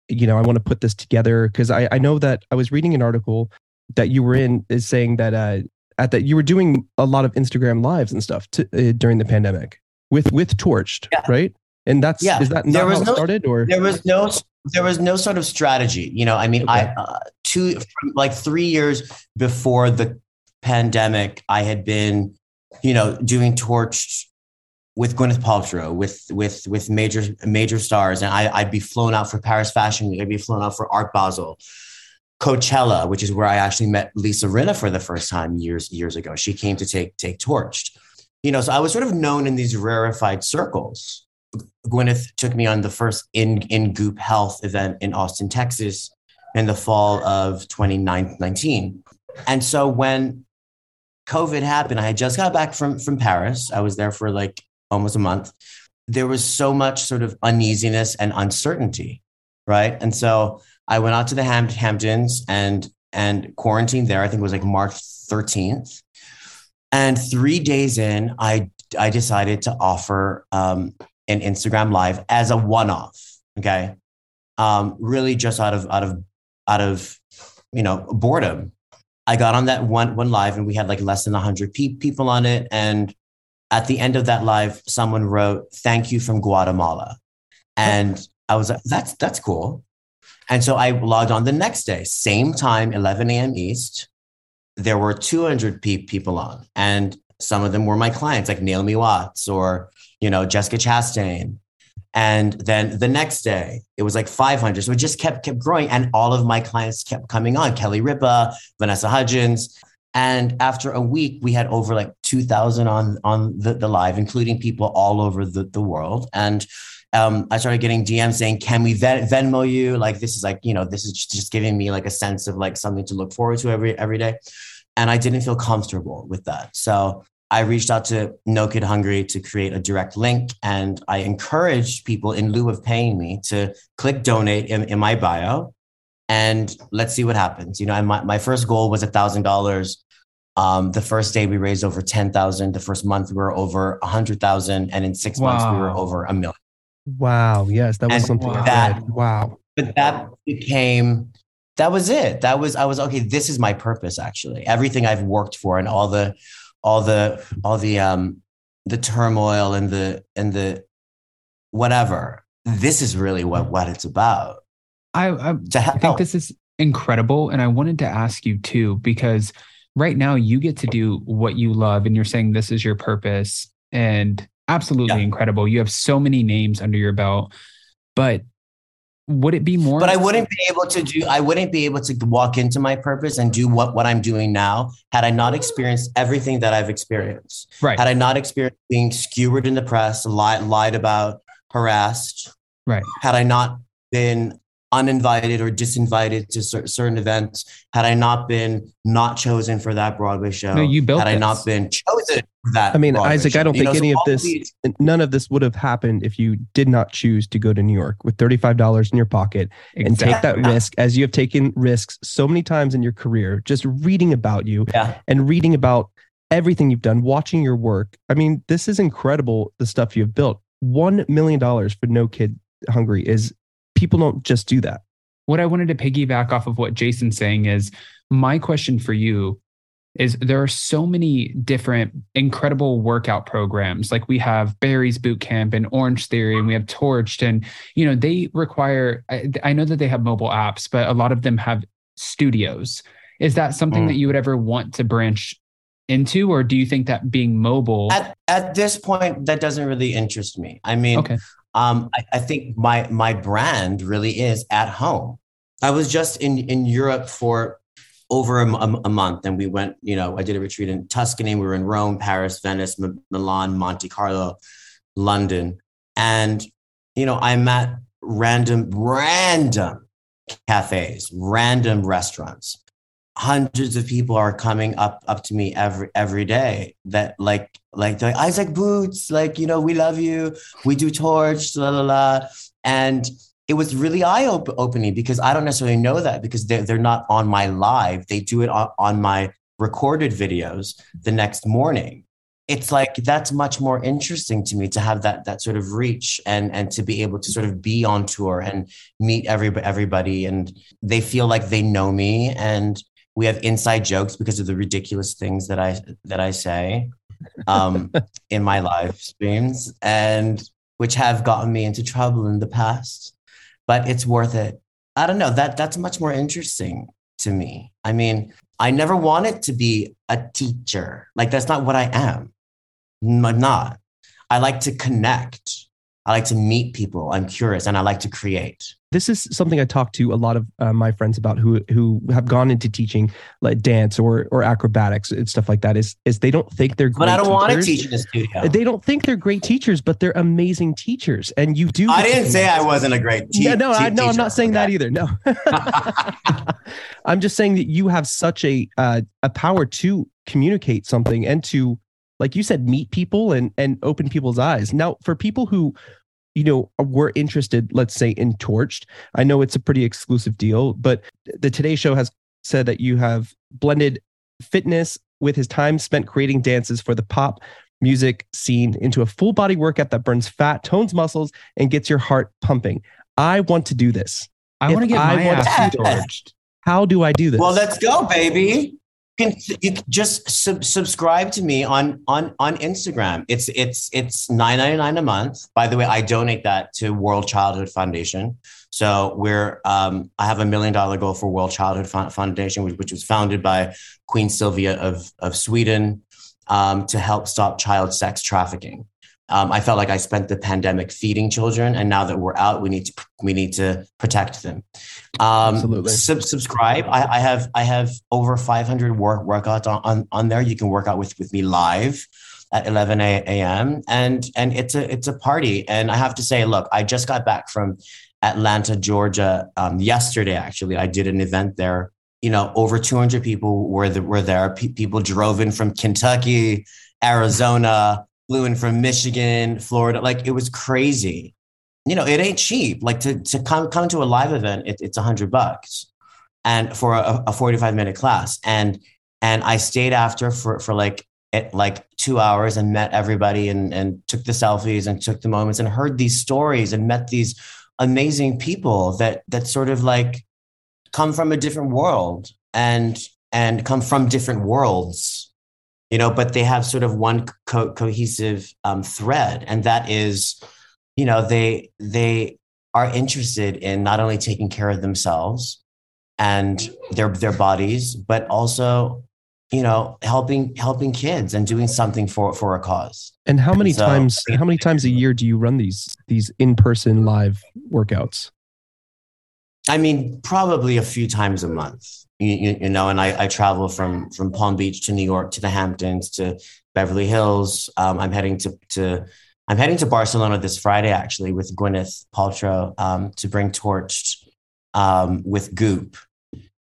you know, I want to put this together? Because I, I know that I was reading an article that you were in is saying that uh, at that you were doing a lot of Instagram lives and stuff to, uh, during the pandemic with with Torch'd, Yeah. right? And that's Yeah. is that There was how it no- started or There was no there was no sort of strategy. You know, I mean, I uh, two like three years before the pandemic, I had been, you know, doing Torch'd with Gwyneth Paltrow, with with with major major stars, and I, I'd be flown out for Paris Fashion Week. I'd be flown out for Art Basel, Coachella, which is where I actually met Lisa Rinna for the first time years years ago. She came to take take Torch'd. You know, so I was sort of known in these rarefied circles. Gwyneth took me on the first in in Goop Health event in Austin, Texas, in the fall of 2019. And so when COVID happened, I had just got back from from Paris. I was there for like almost a month. There was so much sort of uneasiness and uncertainty, right? And so I went out to the Ham- Hamptons and and quarantined there. I think it was like March 13th. And three days in, I I decided to offer um, an Instagram live as a one-off. Okay, um, really just out of out of out of you know boredom. I got on that one one live, and we had like less than hundred pe- people on it. And at the end of that live, someone wrote "Thank you from Guatemala," and I was like, "That's that's cool." And so I logged on the next day, same time, 11 a.m. East. There were 200 pe- people on, and some of them were my clients, like Naomi Watts or you know Jessica Chastain. And then the next day, it was like 500. So it just kept kept growing, and all of my clients kept coming on: Kelly Ripa, Vanessa Hudgens. And after a week, we had over like 2,000 on on the, the live, including people all over the, the world. And um, I started getting DMs saying, "Can we Ven- Venmo you?" Like this is like you know this is just giving me like a sense of like something to look forward to every every day, and I didn't feel comfortable with that. So I reached out to No Kid Hungry to create a direct link, and I encouraged people in lieu of paying me to click donate in, in my bio, and let's see what happens. You know, my my first goal was a thousand dollars. Um, the first day we raised over ten thousand. The first month we were over a hundred thousand, and in six months we were over a million. Wow. Yes, that was And something that- Wow. but that became that was it that was i was okay this is my purpose actually everything i've worked for and all the all the all the um the turmoil and the and the whatever this is really what what it's about I, I to I think this is incredible. And I wanted to ask you too, because right now you get to do what you love and you're saying this is your purpose and absolutely Yeah. incredible. You have so many names under your belt, but would it be more? but i wouldn't be able to do i wouldn't be able to walk into my purpose and do what what i'm doing now had i not experienced everything that i've experienced right. had I not experienced being skewered in the press, lied, lied about, harassed, Right. Had I not been uninvited or disinvited to cer- certain events, had I not been not chosen for that Broadway show, No, you built had I not been chosen that. I mean, Broadway Isaac, I don't You think know, so any of this, these- none of this would have happened if you did not choose to go to New York with $35 in your pocket and take that risk as you have taken risks so many times in your career, just reading about you yeah, and reading about everything you've done, watching your work. I mean, this is incredible, the stuff you've built. $1 million for No Kid Hungry is people don't just do that. what I wanted to piggyback off of what Jason's saying is my question for you is there are so many different incredible workout programs like we have Barry's boot camp and Orange Theory and we have Torch'd and you know they require I, I know that they have mobile apps but a lot of them have studios is that something Mm. that you would ever want to branch into or do you think that being mobile at at this point, that doesn't really interest me. I mean, okay um, I, I think my my brand really is at home. I was just in in Europe for over a month, and we went. You know, I did a retreat in Tuscany. We were in Rome, Paris, Venice, M- Milan, Monte Carlo, London, and you know, I'm at random random cafes, random restaurants. Hundreds of people are coming up up to me every every day. That like like like Isaac Boots, like you know, we love you we do torch, la la la. And it was really eye op- opening because I don't necessarily know that because they're, they're not on my live. They do it on, on my recorded videos the next morning. It's like that's much more interesting to me to have that that sort of reach and and to be able to sort of be on tour and meet everybody everybody and they feel like they know me and we have inside jokes because of the ridiculous things that I that I say um, in my live streams and which have gotten me into trouble in the past but it's worth it. I don't know that that's much more interesting to me. I mean i never wanted to be a teacher. Like that's not what i am. I'm not. I like to connect i like to meet people i'm curious and i like to create this is something I talk to a lot of uh, my friends about who who have gone into teaching like dance or or acrobatics and stuff like that. Is is they don't think they're great but i don't want to teachers. teach in the studio They don't think they're great teachers, but they're amazing teachers. And you do. i didn't say i wasn't a great no, teacher no, I, no, I'm not saying that either. No, I'm just saying that you have such a uh, a power to communicate something and to, like you said, meet people and and open people's eyes. Now, for people who, you know, uh, we're interested, let's say in Torch'd, I know it's a pretty exclusive deal, but the Today Show has said that you have blended fitness with his time spent creating dances for the pop music scene into a full body workout that burns fat, tones muscles, and gets your heart pumping. I want to do this. I If want to get I my want ass torched How do I do this? Well, let's go, baby. You can, you can just sub- subscribe to me on on on Instagram. It's it's it's nine ninety nine a month. By the way, I donate that to World Childhood Foundation. So we're um, I have a million dollar goal for World Childhood Fo- Foundation, which, which was founded by Queen Sylvia of of Sweden um, to help stop child sex trafficking. Um, I felt like I spent the pandemic feeding children, and now that we're out, we need to we need to protect them. Um, Absolutely. sub- subscribe. I, I have I have over 500 work workouts on, on on there. You can work out with with me live at 11 a.m. and and it's a it's a party. And I have to say, look, I just got back from Atlanta, Georgia, um, yesterday. Actually, I did an event there. You know, over 200 people were the, were there. Pe- people drove in from Kentucky, Arizona, flew in from Michigan, Florida. Like it was crazy. You know, it ain't cheap. Like to to come come to a live event, it, it's a hundred bucks, and for a, a 45 minute class. And and I stayed after for for like it, like two hours and met everybody and and took the selfies and took the moments and heard these stories and met these amazing people that that sort of like come from a different world and and come from different worlds you know but they have sort of one co- cohesive um, thread and that is you know they they are interested in not only taking care of themselves and their their bodies but also you know helping helping kids and doing something for for a cause And how many So- times how many times a year do you run these these in-person live workouts? I mean, probably a few times a month. You, you, you know, and I, I travel from from Palm Beach to New York to the Hamptons to Beverly Hills. Um, I'm heading to to I'm heading to Barcelona this Friday actually with Gwyneth Paltrow um, to bring Torch'd um, with Goop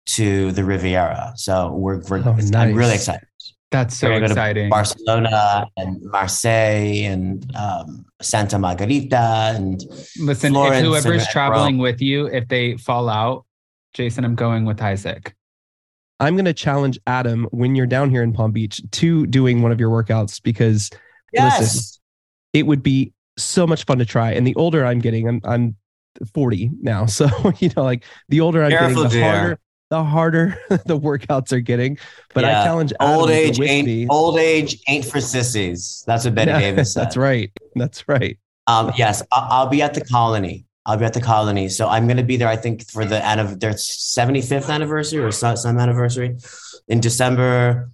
to the Riviera. So we're, we're Oh, I'm really excited. That's so We're gonna exciting. Barcelona and Marseille and um, Santa Margherita and Listen, Florence if whoever's and traveling with you, if they fall out, Jason, I'm going with Isaac. I'm going to challenge Adam when you're down here in Palm Beach to doing one of your workouts because yes. Listen. it would be so much fun to try. And the older I'm getting, I'm I'm 40 now, so you know, like the older I'm Careful, getting, the dear. harder the harder the workouts are getting. But I challenge Adam old age with ain't me. old age ain't for sissies. That's what Bette Yeah, Davis said. That's right. That's right. Um, yes, I- I'll be at the colony. I'll be at the colony. So I'm going to be there. I think for the anniv- their 75th anniversary or some, some anniversary in December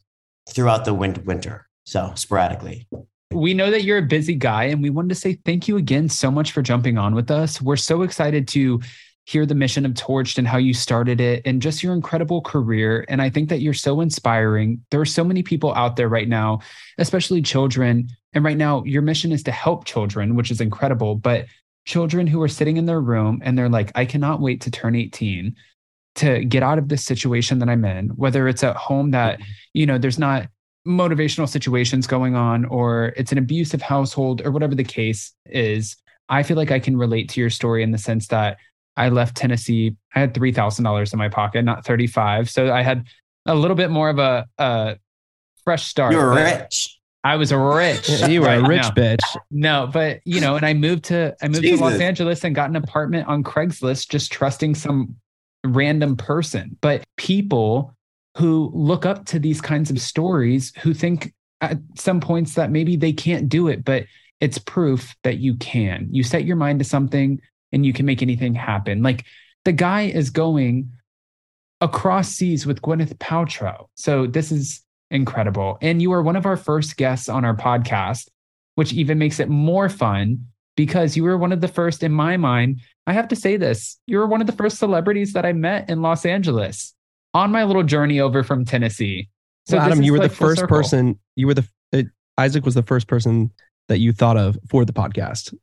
throughout the win- winter. So sporadically. We know that you're a busy guy, and we wanted to say thank you again so much for jumping on with us. We're so excited to hear the mission of Torch'd and how you started it and just your incredible career. And I think that you're so inspiring. There are so many people out there right now, especially children. And right now, your mission is to help children, which is incredible. But children who are sitting in their room and they're like, I cannot wait to turn 18 to get out of this situation that I'm in, whether it's at home that, mm-hmm. you know, there's not motivational situations going on or it's an abusive household or whatever the case is. I feel like I can relate to your story in the sense that I left Tennessee. I had three thousand dollars in my pocket, not thirty five. So I had a little bit more of a, a fresh start. You're rich. I was rich. You were Right, a rich no. bitch. No, but you know, and I moved to I moved to Los Angeles and got an apartment on Craigslist, just trusting some random person. But people who look up to these kinds of stories, who think at some points that maybe they can't do it, but it's proof that you can. You set your mind to something and you can make anything happen. Like the guy is going across seas with Gwyneth Paltrow. So this is incredible. And you are one of our first guests on our podcast, which even makes it more fun because you were one of the first in my mind. I have to say this you were one of the first celebrities that I met in Los Angeles on my little journey over from Tennessee. So this Adam, you were like the first circle. person. You were the uh, Isaac was the first person that you thought of for the podcast.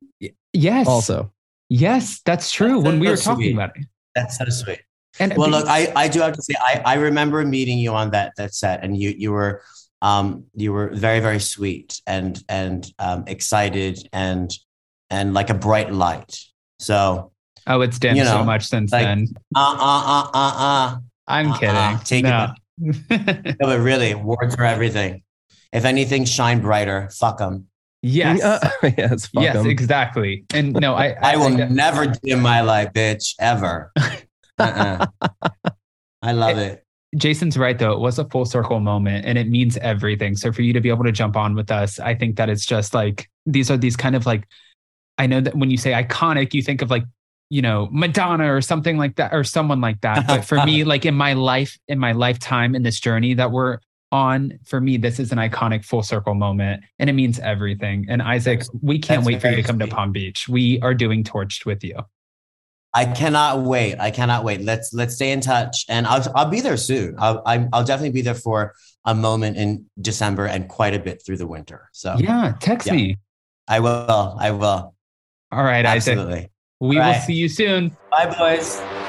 Yes. Also, Yes, that's true. That's- when we were talking sweet. about it. That's so sweet. And Well, look, I, I do have to say, I, I remember meeting you on that that set, and you you were um you were very very sweet and and um excited and and like a bright light. So oh, it's dimmed you so much since like- then. uh uh uh uh uh. I'm uh-uh, kidding. take it no. No, but really, words are everything. If anything, shine brighter. Fuck them. Yes. Uh, yes, fuck yes, 'em. exactly. And no, I I will I- never dim my light, bitch, ever. Uh-uh. I love it. Jason's right though. It was a full circle moment and it means everything. So for you to be able to jump on with us, I think that it's just like these are these kind of like I know that when you say iconic, you think of like, you know, Madonna or something like that or someone like that. But for me, like in my life, in my lifetime in this journey that we're on for me this is an iconic full circle moment and it means everything and isaac we can't wait for you to come to palm beach we are doing Torch'd with you I cannot wait. I cannot wait. Let's let's stay in touch, and I'll I'll be there soon. I'll I'm, I'll definitely be there for a moment in December and quite a bit through the winter. So yeah text Yeah. me I will. I will. all right isaac Absolutely. we All will right. see you soon Bye, boys.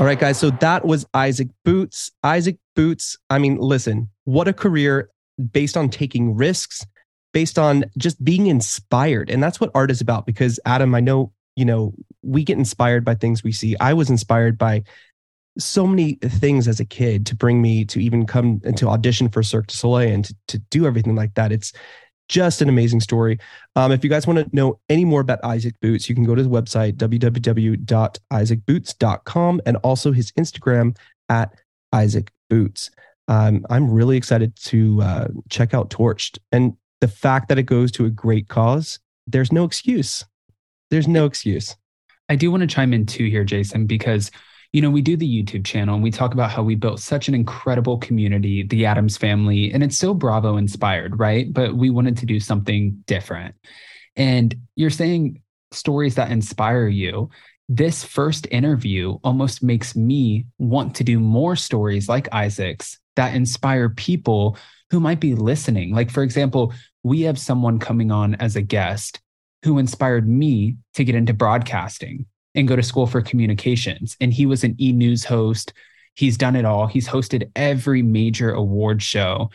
All right, guys. So that was Isaac Boots. Isaac Boots. I mean, listen, what a career based on taking risks, based on just being inspired. And that's what art is about. Because, Adam, I know, you know, we get inspired by things we see. I was inspired by so many things as a kid to bring me to even come and to audition for Cirque du Soleil and to, to do everything like that. It's just an amazing story. Um, if you guys want to know any more about Isaac Boots, you can go to his website, www.isaacboots.com, and also his Instagram at Isaac Boots. Um, I'm really excited to uh, check out Torch'd. And the fact that it goes to a great cause, there's no excuse. There's no excuse. I do want to chime in too here, Jason, because you know we do the YouTube channel and we talk about how we built such an incredible community, the Adams family, and it's so Bravo inspired, right? But we wanted to do something different. And you're saying stories that inspire you. This first interview almost makes me want to do more stories like Isaac's that inspire people who might be listening. Like, for example, we have someone coming on as a guest who inspired me to get into broadcasting and go to school for communications. And he was an e news host. He's done it all. He's hosted every major award show.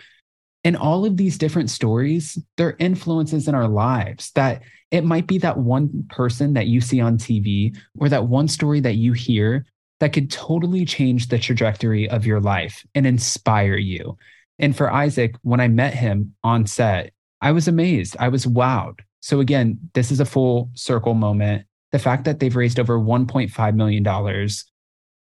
And all of these different stories, they're influences in our lives that it might be that one person that you see on TV or that one story that you hear that could totally change the trajectory of your life and inspire you. And for Isaac, when I met him on set, I was amazed. I was wowed. So again, this is a full circle moment. The fact that they've raised over $1.5 million,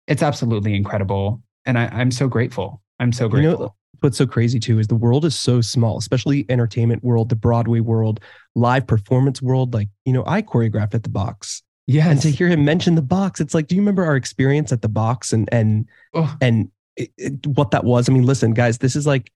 it's absolutely incredible. And I, I'm so grateful. I'm so You grateful. know, what's so crazy too is the world is so small, especially entertainment world, the Broadway world, live performance world. Like, you know, I choreographed at the box. Yeah. And to hear him mention the box, it's like, do you remember our experience at the box and and Oh. and it, it- what that was? I mean, listen, guys, this is like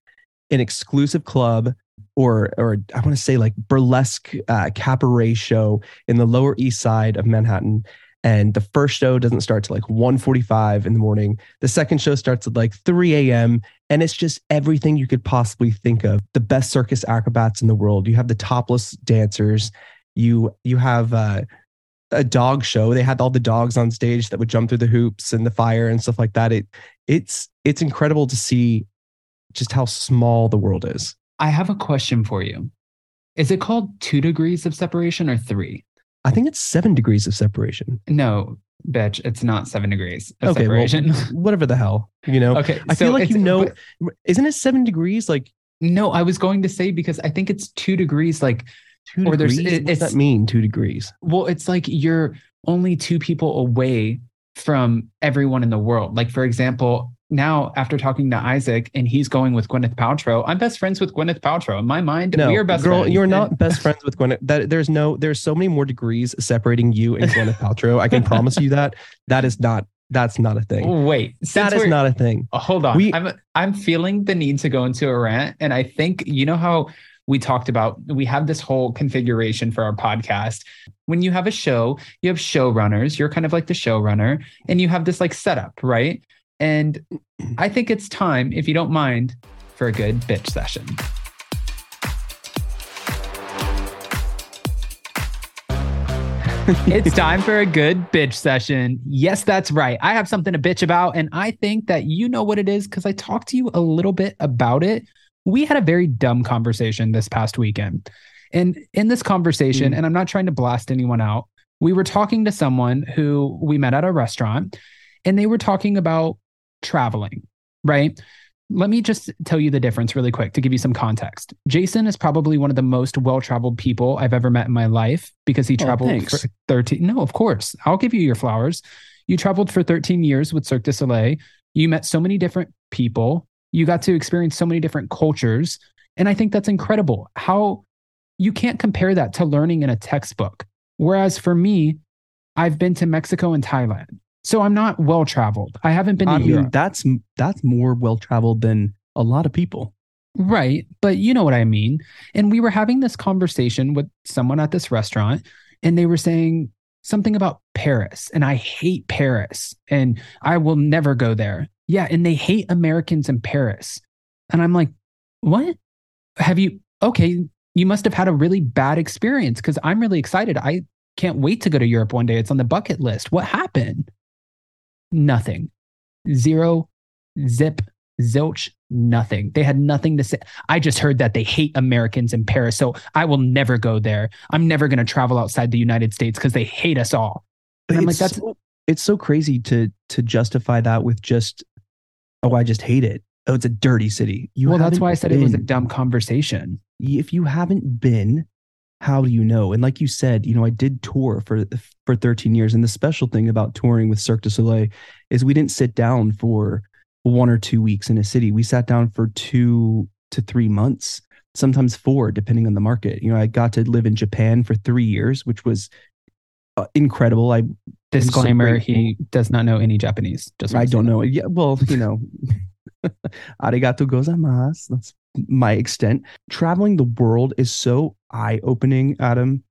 an exclusive club or or I want to say like burlesque uh, cabaret show in the Lower East Side of Manhattan. And the first show doesn't start till like 1.45 in the morning. The second show starts at like 3 a.m. And it's just everything you could possibly think of. The best circus acrobats in the world. You have the topless dancers. You you have uh, a dog show. They had all the dogs on stage that would jump through the hoops and the fire and stuff like that. It it's it's incredible to see just how small the world is. I have a question for you. Is it called two degrees of separation or three? I think it's seven degrees of separation. No, bitch, it's not seven degrees of Okay, well, separation. Whatever the hell, you know. okay. I feel like you know. but- Isn't it seven degrees? Like No, I was going to say because I think it's two degrees. Like, two Or there's- degrees. it- what does that mean? Two degrees. well, it's like you're only two people away from everyone in the world. Like, for example, now after talking to Isaac and he's going with Gwyneth Paltrow, I'm best friends with Gwyneth Paltrow. In my mind, No, we are best girl, friends. you're not best friends with Gwyneth. That there's no, there's so many more degrees separating you and Gwyneth Paltrow. I can promise you that. That is not. That's not a thing. Wait, That is not a thing. Oh, hold on. We- I'm I'm feeling the need to go into a rant, and I think you know how we talked about we have this whole configuration for our podcast. When you have a show, you have showrunners. You're kind of like the showrunner, and you have this like setup, right? And I think it's time, if you don't mind, for a good bitch session. it's time for a good bitch session. Yes, that's right. I have something to bitch about, and I think that you know what it is because I talked to you a little bit about it. We had a very dumb conversation this past weekend. And in this conversation, Mm. and I'm not trying to blast anyone out, we were talking to someone who we met at a restaurant, and they were talking about traveling, right? Let me just tell you the difference really quick to give you some context. Jason is probably one of the most well traveled people I've ever met in my life because he Oh, traveled thanks. for 13. No, of course. I'll give you your flowers. You traveled for 13 years with Cirque du Soleil. You met so many different people. You got to experience so many different cultures. And I think that's incredible. How you can't compare that to learning in a textbook. Whereas for me, I've been to Mexico and Thailand. So I'm not well traveled. I haven't been to I mean, Europe. that's that's more well traveled than a lot of people. Right. But you know what I mean. And we were having this conversation with someone at this restaurant, and they were saying something about Paris. And I hate Paris and I will never go there. Yeah. And they hate Americans in Paris. And I'm like, what? Have you? Okay. You must have had a really bad experience because I'm really excited. I can't wait to go to Europe one day. It's on the bucket list. What happened? Nothing. Zero, zip, zilch, nothing. They had nothing to say. I just heard that they hate Americans in Paris. So I will never go there. I'm never going to travel outside the United States because they hate us all. And I'm like, it's that's so, it's so crazy to to justify that with just oh I just hate it. Oh, it's a dirty city. You well, that's why I said it was a dumb conversation. if you haven't been how do you know and like you said you know i did tour for for 13 years and the special thing about touring with cirque du soleil is we didn't sit down for one or two weeks in a city we sat down for two to three months sometimes four depending on the market you know i got to live in japan for three years which was uh, incredible i Disclaimer: grateful. He does not know any Japanese. Just I don't know. Yeah, well, you know, arigato gozaimasu. That's my extent. Traveling the world is so eye opening, Adam.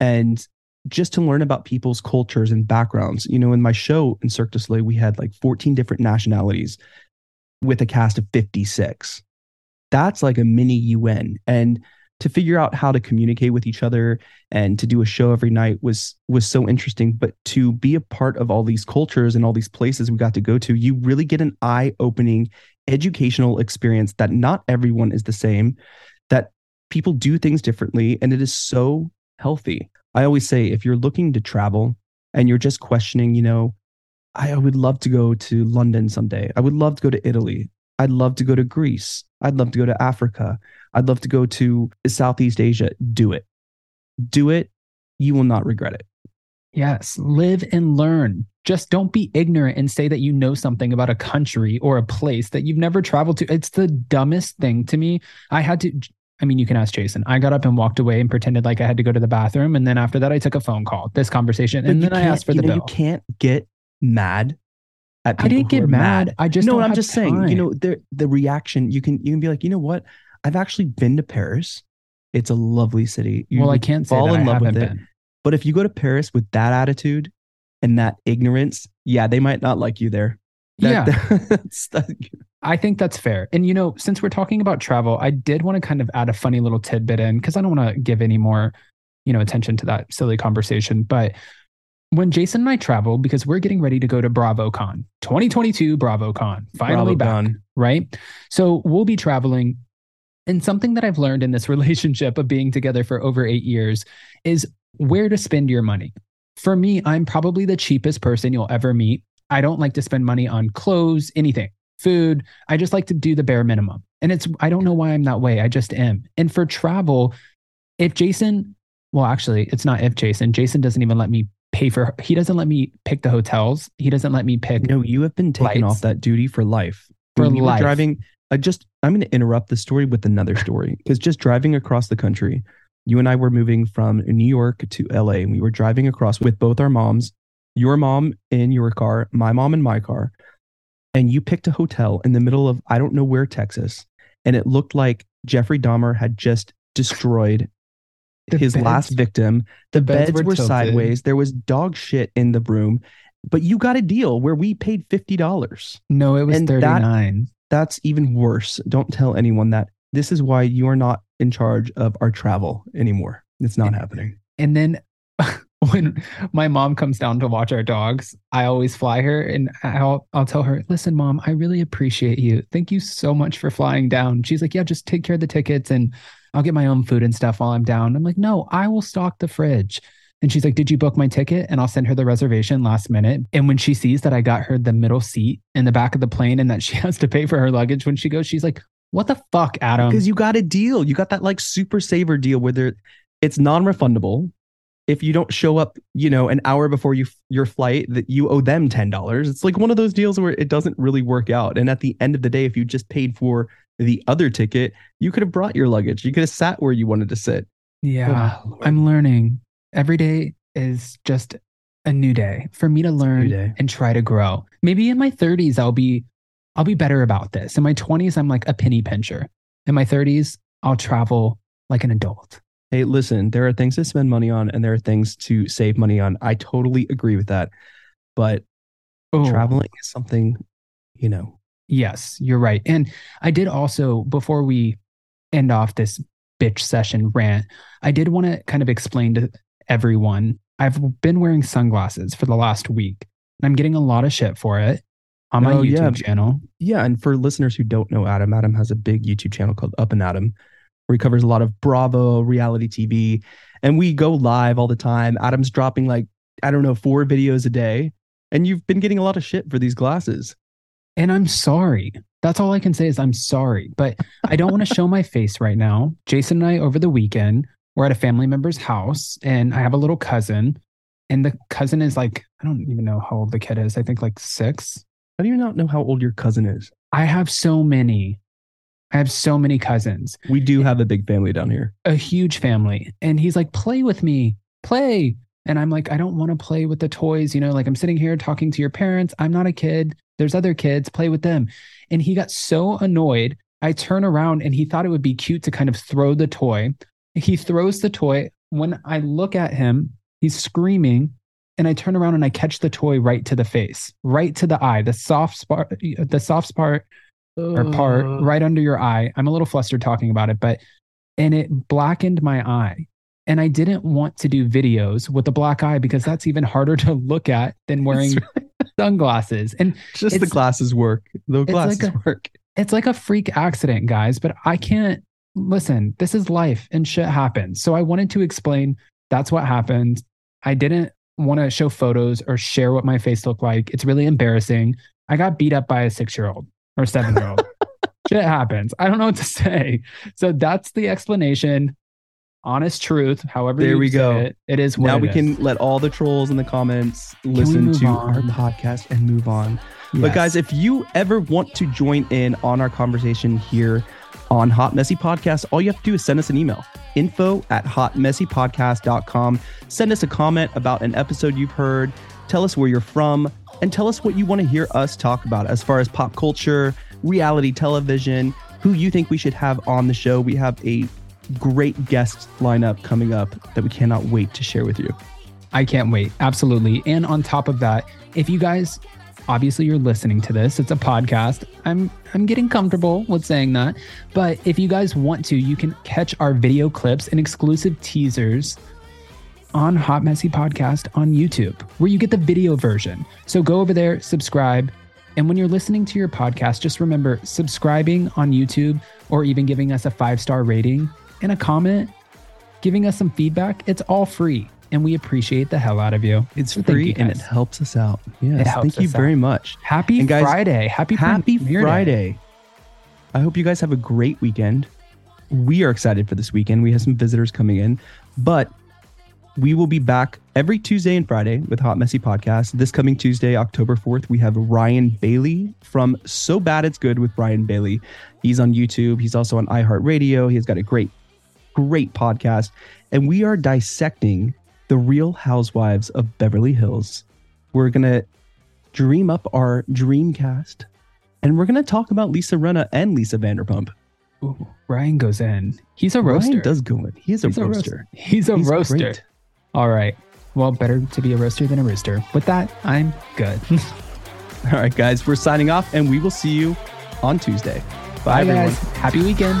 And just to learn about people's cultures and backgrounds. You know, in my show in Cirque du Soleil, we had like 14 different nationalities with a cast of 56. That's like a mini UN. And to figure out how to communicate with each other and to do a show every night was was so interesting but to be a part of all these cultures and all these places we got to go to you really get an eye-opening educational experience that not everyone is the same that people do things differently and it is so healthy i always say if you're looking to travel and you're just questioning you know i, would love to go to london someday i would love to go to italy i'd love to go to greece i'd love to go to africa I'd love to go to Southeast Asia. Do it. Do it. You will not regret it. Yes, live and learn. Just don't be ignorant and say that you know something about a country or a place that you've never traveled to. It's the dumbest thing to me. I had to, I mean, you can ask Jason. I got up and walked away and pretended like I had to go to the bathroom. And then after that, I took a phone call, this conversation, But and then I asked for the know, bill. You can't get mad at people I didn't get are mad. I just no, I'm just saying, you know, the the reaction, you can you can be like, you know what? I've actually been to Paris. It's a lovely city. You well, I can't say fall that in I love with it. been. But if you go to Paris with that attitude and that ignorance, yeah, they might not like you there. yeah, That- that's, that, I think that's fair. And you know, since we're talking about travel, I did want to kind of add a funny little tidbit in because I don't want to give any more, you know, attention to that silly conversation. But when Jason and I travel, because we're getting ready to go to BravoCon 2022 BravoCon, finally back, right? So we'll be traveling. And something that I've learned in this relationship of being together for over eight years is where to spend your money. For me, I'm probably the cheapest person you'll ever meet. I don't like to spend money on clothes, anything, food. I just like to do the bare minimum. And it's, I don't know why I'm that way. I just am. And for travel, if Jason, well, actually, it's not if Jason, Jason doesn't even let me pay for, he doesn't let me pick the hotels. He doesn't let me pick. No, you have been taken Lights. off that duty for life. For When life. driving. I just I'm going to interrupt the story with another story because just driving across the country, you and I were moving from New York to LA, and we were driving across with both our moms. Your mom in your car, my mom in my car, and you picked a hotel in the middle of I don't know where Texas, and it looked like Jeffrey Dahmer had just destroyed The his beds- last victim. The, beds beds, were were, sideways. There was dog shit in the room, but you got a deal where we paid fifty dollars. No, it was And that- 39. That's even worse. Don't tell anyone that. This is why you are not in charge of our travel anymore. It's not happening. And then when my mom comes down to watch our dogs, I always fly her and I'll I'll tell her, "Listen, mom, I really appreciate you. Thank you so much for flying down." She's like, "Yeah, just take care of the tickets and I'll get my own food and stuff while I'm down." I'm like, "No, I will stock the fridge." And she's like, "Did you book my ticket?" And I'll send her the reservation last minute. And when she sees that I got her the middle seat in the back of the plane and that she has to pay for her luggage when she goes, she's like, "What the fuck, Adam?" Because you got a deal. You got that like super saver deal where there, it's non-refundable. If you don't show up, you know, an hour before you your flight, that you owe them ten dollars. It's like one of those deals where it doesn't really work out. And at the end of the day, if you just paid for the other ticket, you could have brought your luggage. You could have sat where you wanted to sit. Yeah, Oh, I'm learning. Every day is just a new day for me to learn and try to grow. Maybe in my 30s I'll be I'll be better about this. In my 20s I'm like a penny pincher. in my 30s, I'll travel like an adult. Hey, listen, there are things to spend money on and there are things to save money on. I totally agree with that. But Oh, traveling is something, you know, Yes, you're right. And I did also, before we end off this bitch session rant, I did want to kind of explain to everyone I've been wearing sunglasses for the last week and I'm getting a lot of shit for it on my Oh, YouTube yeah. channel. yeah. And for listeners who don't know Adam, Adam has a big YouTube channel called Up and Adam, where he covers a lot of Bravo reality TV. And we go live all the time. Adam's dropping like, I don't know, four videos a day. And you've been getting a lot of shit for these glasses. And I'm sorry. That's all I can say is I'm sorry, but I don't want to show my face right now. Jason and I, over the weekend, we're at a family member's house, and I have a little cousin, and the cousin is like, I don't even know how old the kid is. I think like six. How do you not know how old your cousin is? I have so many. I have so many cousins, We do have a big family down here. a huge family. And he's like, play with me, play. And I'm like, I don't want to play with the toys. You know, like I'm sitting here talking to your parents. I'm not a kid. There's other kids, play with them. And he got so annoyed. I turn around and he thought it would be cute to kind of throw the toy. He throws the toy. When I look at him, he's screaming. And I turn around and I catch the toy right to the face, right to the eye, the soft spot, the soft spot or part Uh, right under your eye. I'm a little flustered talking about it, but and it blackened my eye. And I didn't want to do videos with a black eye because that's even harder to look at than wearing sunglasses. And Just the glasses work. The like glasses a- work. it's like a freak accident, guys, but I can't listen. This is life and shit happens. So I wanted to explain that's what happened. I didn't want to show photos or share what my face looked like. It's really embarrassing. I got beat up by a six year old or seven year old. shit happens. I don't know what to say. So that's the explanation. Honest truth. However, There we go. It, it is what now we is. can let all the trolls in the comments we listen to on? our podcast and move on. But guys, if you ever want to join in on our conversation here on Hot Messy Podcast, all you have to do is send us an email. Info at hotmessypodcast.com. Send us a comment about an episode you've heard. Tell us where you're from and tell us what you want to hear us talk about as far as pop culture, reality television, who you think we should have on the show. We have a great guest lineup coming up that we cannot wait to share with you. I can't wait. Absolutely. And on top of that, if you guys obviously you're listening to this, it's a podcast. I'm I'm getting comfortable with saying that. But if you guys want to, you can catch our video clips and exclusive teasers on Hot Messy Podcast on YouTube, where you get the video version. So go over there, subscribe. And when you're listening to your podcast, just remember subscribing on YouTube or even giving us a five star rating and a comment, giving us some feedback. It's all free. And we appreciate the hell out of you. It's thank free you, and it helps us out. Yes, helps thank you very out. much. Happy guys, Friday. Happy Happy Day. Friday. I hope you guys have a great weekend. We are excited for this weekend. We have some visitors coming in, but we will be back every Tuesday and Friday with Hot Messy Podcast. This coming Tuesday, October 4th, we have Ryan Bailey from So Bad It's Good with Ryan Bailey. He's on YouTube. He's also on iHeartRadio. He's got a great, great podcast. And we are dissecting the real housewives of Beverly Hills. We're going to dream up our dream cast and we're going to talk about Lisa Rinna and Lisa Vanderpump. Ooh, Ryan goes in. He's a roaster. Ryan does go in. He is a He's roaster. He's a He's roaster. great. All right. Well, better to be a roaster than a rooster. With that, I'm good. All right, guys, we're signing off and we will see you on Tuesday. Bye, everyone. guys. Happy weekend.